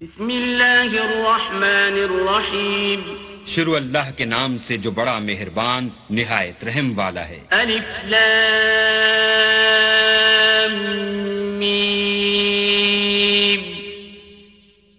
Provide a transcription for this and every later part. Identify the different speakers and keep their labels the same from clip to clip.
Speaker 1: بسم اللہ الرحمن الرحیم.
Speaker 2: شروع اللہ کے نام سے جو بڑا مہربان نہایت رحم والا ہے۔
Speaker 1: الف لام میم.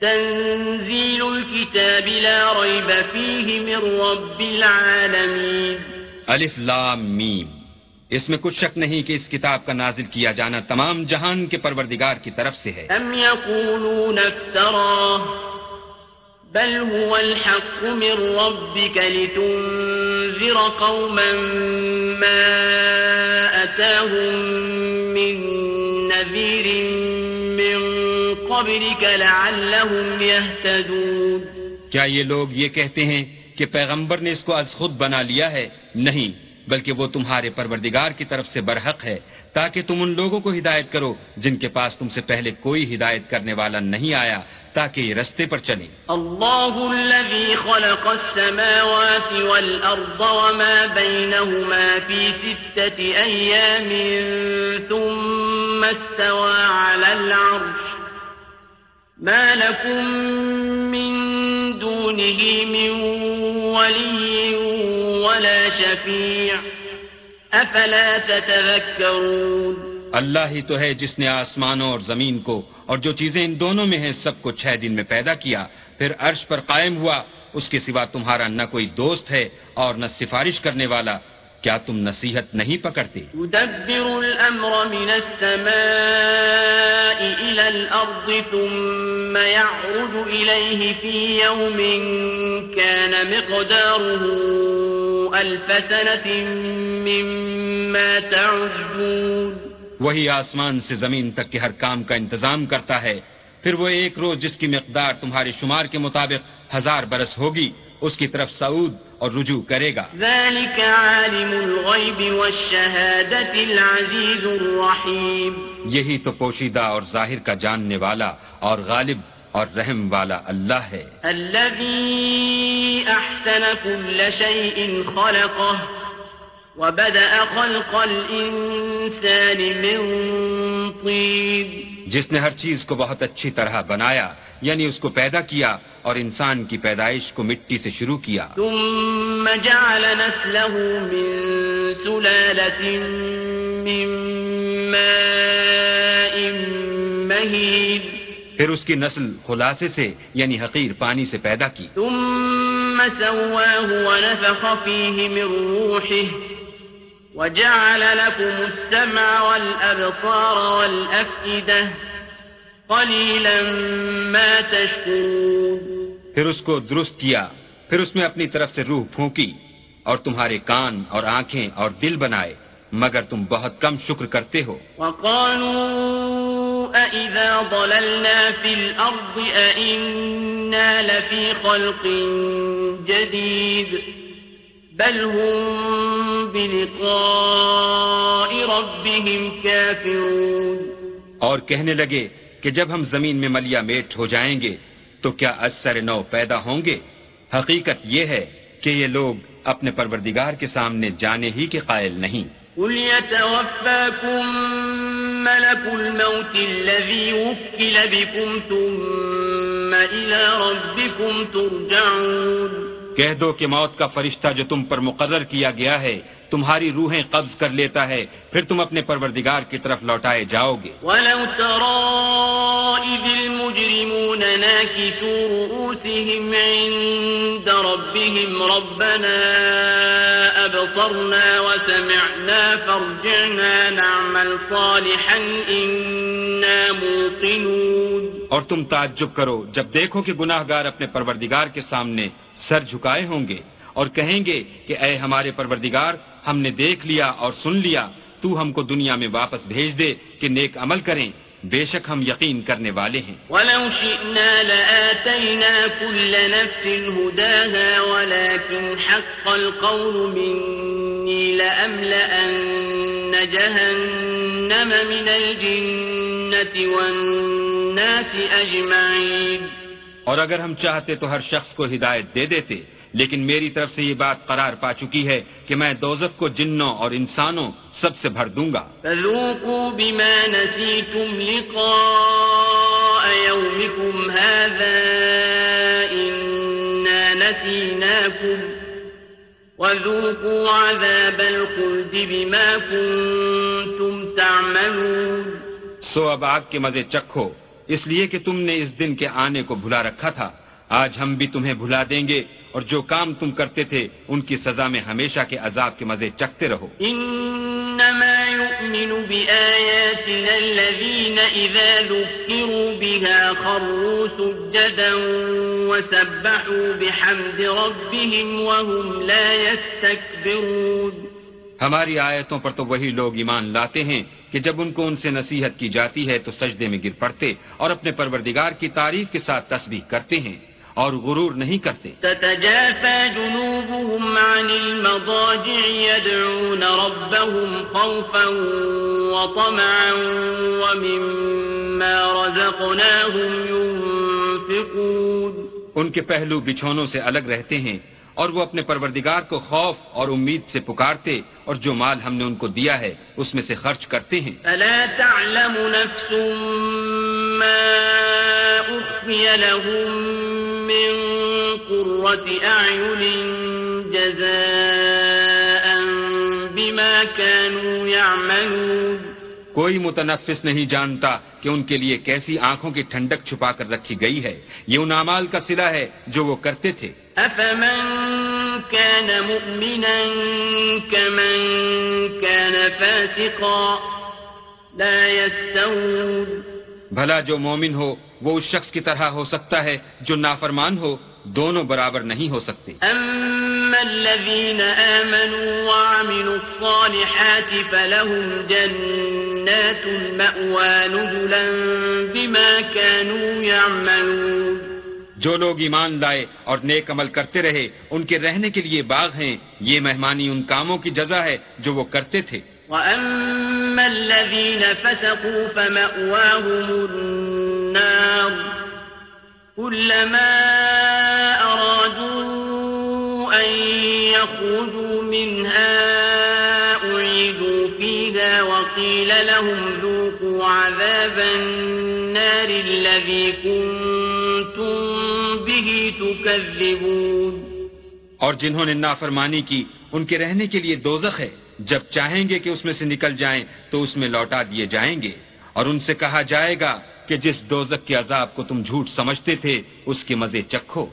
Speaker 1: تنزیل الكتاب لا ریب فیہ من رب العالمین.
Speaker 2: الف لام میم۔ اس میں کچھ شک نہیں کہ اس کتاب کا نازل کیا جانا تمام جہان کے پروردگار کی طرف سے ہے۔
Speaker 1: ام یقولون بل هو الحق من ربك لتنذر قوما ما أتاهم من نذير من قبلك لعلهم يهتدون۔
Speaker 2: کیا یہ لوگ یہ کہتے ہیں کہ پیغمبر نے اس کو از خود بنا لیا ہے؟ نہیں۔ بلکہ وہ تمہارے پروردگار کی طرف سے برحق ہے، تاکہ تم ان لوگوں کو ہدایت کرو جن کے پاس تم سے پہلے کوئی ہدایت کرنے والا نہیں آیا، تاکہ یہ رستے پر چلیں۔
Speaker 1: الله الذي خلق السماوات والأرض وما بينهما في ستة أيام ثم استوى على العرش۔ ما لكم من دونه من ولي ولا شفيع. أفلا تتذكرون؟
Speaker 2: اللہ ہی تو ہے جس نے آسمانوں اور زمین کو اور جو چیزیں ان دونوں میں ہیں سب کو چھ دن میں پیدا کیا پھر عرش پر قائم ہوا اس کے سوا تمہارا نہ کوئی دوست ہے اور نہ سفارش کرنے والا کیا تم نصیحت نہیں پکڑتے؟
Speaker 1: يدبر الأمر من السماء إلى الأرض ثم يعرج إليه في يوم كان مقداره ألف سنة مما تعجون
Speaker 2: وہی آسمان سے زمین تک کے ہر کام کا انتظام کرتا ہے۔ پھر وہ ایک روز جس کی مقدار تمہارے شمار کے مطابق ہزار برس ہوگی اس کی طرف سعود اور رجوع کرے گا۔
Speaker 1: ذلك عالم الغيب والشهادة العزيز الرحيم
Speaker 2: یہی تو پوشیدہ اور ظاہر کا جاننے والا اور غالب اور رحم والا اللہ ہے۔
Speaker 1: الذي أحسن كل شيء خلقه وبدأ خلق الإنسان من طين۔
Speaker 2: جس نے ہر چیز کو بہت اچھی طرح بنایا یعنی اس کو پیدا کیا اور انسان کی پیدائش کو مٹی سے شروع کیا۔
Speaker 1: ثم جعل نسله من سلالة من ماء مهين۔
Speaker 2: پھر اس کی نسل خلاصے سے یعنی حقیر پانی سے پیدا کی۔
Speaker 1: ثم سواه ونفخ فيه من روحه وجعل لكم السمع والأبصار والأفئدة قليلا ما تشكرون
Speaker 2: پھر اس کو درست کیا پھر اس میں اپنی طرف سے روح پھونکی اور تمہارے کان اور آنکھیں اور دل بنائے مگر تم بہت کم شکر کرتے ہو۔
Speaker 1: وقالوا أإذا ضللنا في الأرض أإنا لفي خلق جديد بل هم بلقاء ربهم كافرون
Speaker 2: اور کہنے لگے کہ جب ہم زمین میں ملیا میٹ ہو جائیں گے تو کیا اثر نو پیدا ہوں گے؟ حقیقت یہ ہے کہ یہ لوگ اپنے پروردگار کے سامنے جانے ہی کے قائل نہیں۔
Speaker 1: قل يتوفاكم ملك الموت الذي وكل بكم ثم إلى ربكم ترجعون.
Speaker 2: کہہ دو کہ موت کا فرشتہ جو تم پر مقرر کیا گیا ہے تمہاری روحیں قبض کر لیتا ہے پھر تم اپنے پروردگار کی طرف لوٹائے جاؤ گے۔
Speaker 1: ولو ترى إذ المجرمون ناكسوا رؤوسهم عند ربهم ربنا أبصرنا وسمعنا فارجعنا نعمل صالحا إنا موقنون
Speaker 2: اور تم تعجب کرو جب دیکھو کہ گناہ گار اپنے پروردگار کے سامنے سر جھکائے ہوں گے اور کہیں گے کہ اے ہمارے پروردگار، ہم نے دیکھ لیا اور سن لیا، تو ہم کو دنیا میں واپس بھیج دے کہ نیک عمل کریں۔ بے شک ہم یقین کرنے والے ہیں۔
Speaker 1: ولو شئنا لآتينا كل نفس هداها ولكن حق القول مني لأملأن جهنم من الجنة والناس أجمعين
Speaker 2: اور اگر ہم چاہتے تو ہر شخص کو ہدایت دے دیتے۔ لیکن میری طرف سے یہ بات قرار پا چکی ہے کہ میں دوزخ کو جنوں اور انسانوں سب سے بھر دوں گا۔
Speaker 1: بما نسيتم لقاء يومكم هذا نسيناكم وذوقوا عذاب الخلد بما كنتم تعملون۔
Speaker 2: سو اب آگ کے مزے چکھو اس لیے کہ تم نے اس دن کے آنے کو بھلا رکھا تھا۔ آج ہم بھی تمہیں بھلا دیں گے۔ اور جو کام تم کرتے تھے ان کی سزا میں ہمیشہ کے عذاب کے مزے چکتے رہو۔
Speaker 1: انما يؤمن بآياتنا الذين اذا ذكروا بها خروا سجدا وسبحوا بحمد ربهم وهم لا يستكبرون۔
Speaker 2: ہماری آیتوں پر تو وہی لوگ ایمان لاتے ہیں کہ جب ان کو ان سے نصیحت کی جاتی ہے تو سجدے میں گر پڑتے اور اپنے پروردگار کی تعریف کے ساتھ تسبیح کرتے ہیں۔ اور غرور نہیں کرتے۔
Speaker 1: تتجافى جنوبهم عن المضاجع يدعون ربهم خوفا وطمعا ومما رزقناهم ينفقون۔
Speaker 2: ان کے پہلو بچھونوں سے الگ رہتے ہیں اور وہ اپنے پروردگار کو خوف اور امید سے پکارتے اور جو مال ہم نے ان کو دیا ہے اس میں سے خرچ کرتے ہیں۔
Speaker 1: فلا تعلم نفس ما لهم من قرة أعين جزاء بما كانوا يعملون.
Speaker 2: کوئی متنفس نہیں جانتا کہ ان کے لیے کیسی آنکھوں کی ٹھنڈک چھپا کر رکھی گئی ہے۔ یہ ان اعمال کا سلا ہے جو وہ کرتے تھے۔
Speaker 1: أفمن كان مؤمنا كمن كان فاسقا؟ لا يستوون.
Speaker 2: بھلا جو مومن ہو وہ اس شخص کی طرح ہو سکتا ہے جو نافرمان ہو دونوں برابر نہیں ہو سکتے۔
Speaker 1: أما الذين آمنوا وعملوا الصالحات فلهم جنات المأوى نزلا بما كانوا يعملون۔
Speaker 2: جو لوگ ایمان لائے اور نیک عمل کرتے رہے ان کے رہنے کے لیے باغ ہیں۔ یہ مہمانی ان کاموں کی جزا ہے جو وہ کرتے تھے۔
Speaker 1: وأما الذين فسقوا فمأواهم النار كلما أرادوا أن يخرجوا منها أعيدوا فيها وقيل لهم ذوقوا عذاب النار الذي كنتم به تكذبون
Speaker 2: اور جنہوں نے نافرمانی کی ان کے رہنے کے لیے دوزخ ہے۔ جب چاہیں گے کہ اس میں سے نکل جائیں تو اس میں لوٹا دیے جائیں گے۔ اور ان سے کہا جائے گا کہ جس دوزک کے عذاب کو تم جھوٹ سمجھتے تھے اس کے مزے چکھو۔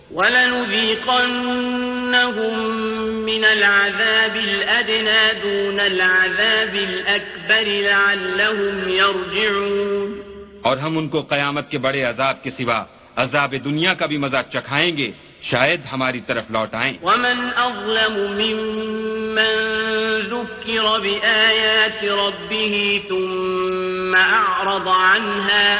Speaker 1: مِّنَ الْعَذَابِ الْأَدْنَىٰ دُونَ الْعَذَابِ الْأَكْبَرِ لَعَلَّهُمْ يَرْجِعُونَ۔
Speaker 2: اور ہم ان کو قیامت کے بڑے عذاب کے سوا عذاب دنیا کا بھی مزہ چکھائیں گے۔ شاید ہماری طرف لوٹ آئیں۔
Speaker 1: ومن أظلم ممن ذكر بآيات ربه ثم أعرض عنها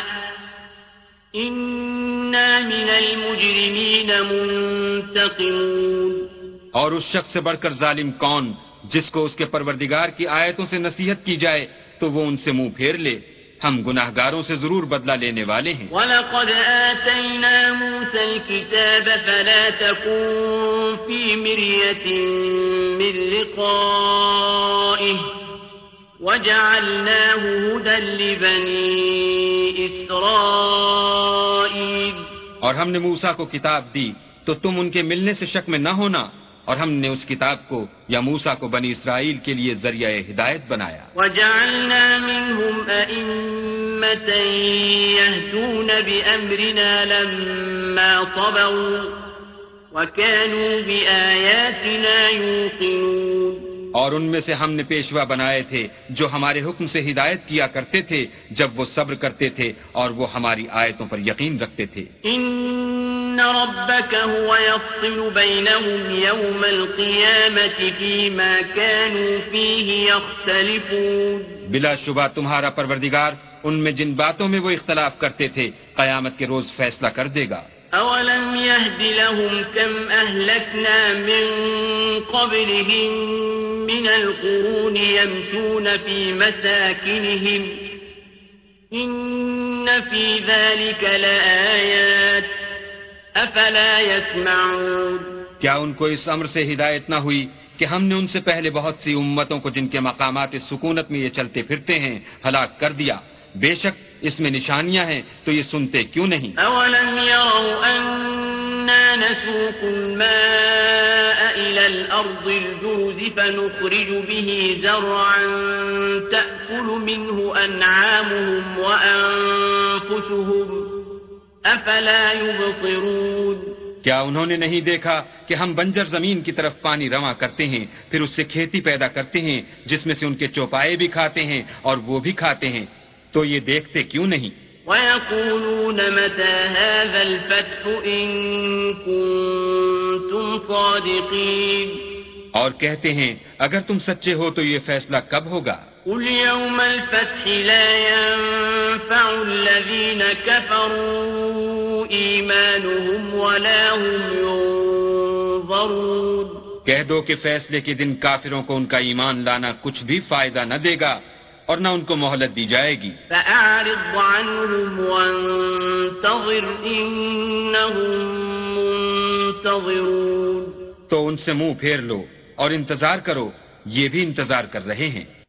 Speaker 1: إنا من المجرمين منتقمون۔
Speaker 2: اور اس شخص سے بڑھ کر ظالم کون جس کو اس کے پروردگار کی آیتوں سے نصیحت کی جائے تو وہ ان سے منہ پھیر لے۔ ہم گناہ گاروں سے ضرور بدلہ لینے والے ہیں۔
Speaker 1: وَلَقَدْ آتَيْنَا مُوسَى الْكِتَابَ فَلَا تَكُن فِي مِرْيَةٍ مِّن لِّقَائِهِ وَجَعَلْنَاهُ هُدًى لِّبَنِي إِسْرَائِيلَ
Speaker 2: اور ہم نے موسیٰ کو کتاب دی تو تم ان کے ملنے سے شک میں نہ ہونا۔ اور ہم نے اس کتاب کو یا موسیٰ کو بنی اسرائیل کے لیے ذریعہ ہدایت بنایا۔
Speaker 1: وَجَعَلْنَا مِنْهُمْ أَئِمَّةً يَهْدُونَ بِأَمْرِنَا لَمَّا صَبَرُوا وَكَانُوا بِآيَاتِنَا يُوقِنُونَ۔
Speaker 2: اور ان میں سے ہم نے پیشوا بنائے تھے جو ہمارے حکم سے ہدایت کیا کرتے تھے جب وہ صبر کرتے تھے اور وہ ہماری آیتوں پر یقین رکھتے تھے۔
Speaker 1: إن ربك هو يفصل بينهم يوم القيامة فيما كانوا فيه يختلفون.
Speaker 2: بلا شبہ تمہارا پروردگار ان میں جن باتوں میں وہ اختلاف کرتے تھے قیامت کے روز فیصلہ کر دے گا۔
Speaker 1: أولم يهد لهم كم أهلكنا من قبلهم من القرون يمشون في مساكنهم إن في ذلك لآيات أفلا يسمعون۔
Speaker 2: کیا ان کو اس امر سے ہدایت نہ ہوئی کہ ہم نے ان سے پہلے بہت سی امتوں کو جن کے مقامات سکونت میں یہ چلتے پھرتے ہیں ہلاک کر دیا؟ بے شک اس میں نشانیاں ہیں تو یہ سنتے کیوں نہیں؟
Speaker 1: أولم يروا أن إنا نسوق الماء إلى الأرض الجوز فنخرج به زرعا تأكل منه أنعامهم وأنفسهم أفلا يبصرون
Speaker 2: کیا انہوں نے نہیں دیکھا کہ ہم بنجر زمین کی طرف پانی رواں کرتے ہیں پھر اس سے کھیتی پیدا کرتے ہیں جس میں سے ان کے چوپائے بھی کھاتے ہیں اور وہ بھی کھاتے ہیں۔ تو یہ دیکھتے کیوں نہیں؟
Speaker 1: وَيَقُولُونَ مَتَى هَذَا الْفَتْحُ إِن كُنتُمْ صَادِقِينَ؟
Speaker 2: اور کہتے ہیں اگر تم سچے ہو تو یہ فیصلہ کب ہوگا؟
Speaker 1: قل يوم الفتح لا ينفع الذين كفروا إيمانهم ولا هم ينظرون.
Speaker 2: کہہ دو کہ فیصلے کے دن کافروں کو ان کا ایمان لانا کچھ بھی فائدہ نہ دے گا اور نہ ان کو مہلت دی جائے گی۔
Speaker 1: فأعرض عنهم وانتظر إنهم منتظرون.
Speaker 2: تو ان سے منہ پھیر لو اور انتظار کرو یہ بھی انتظار کر رہے ہیں۔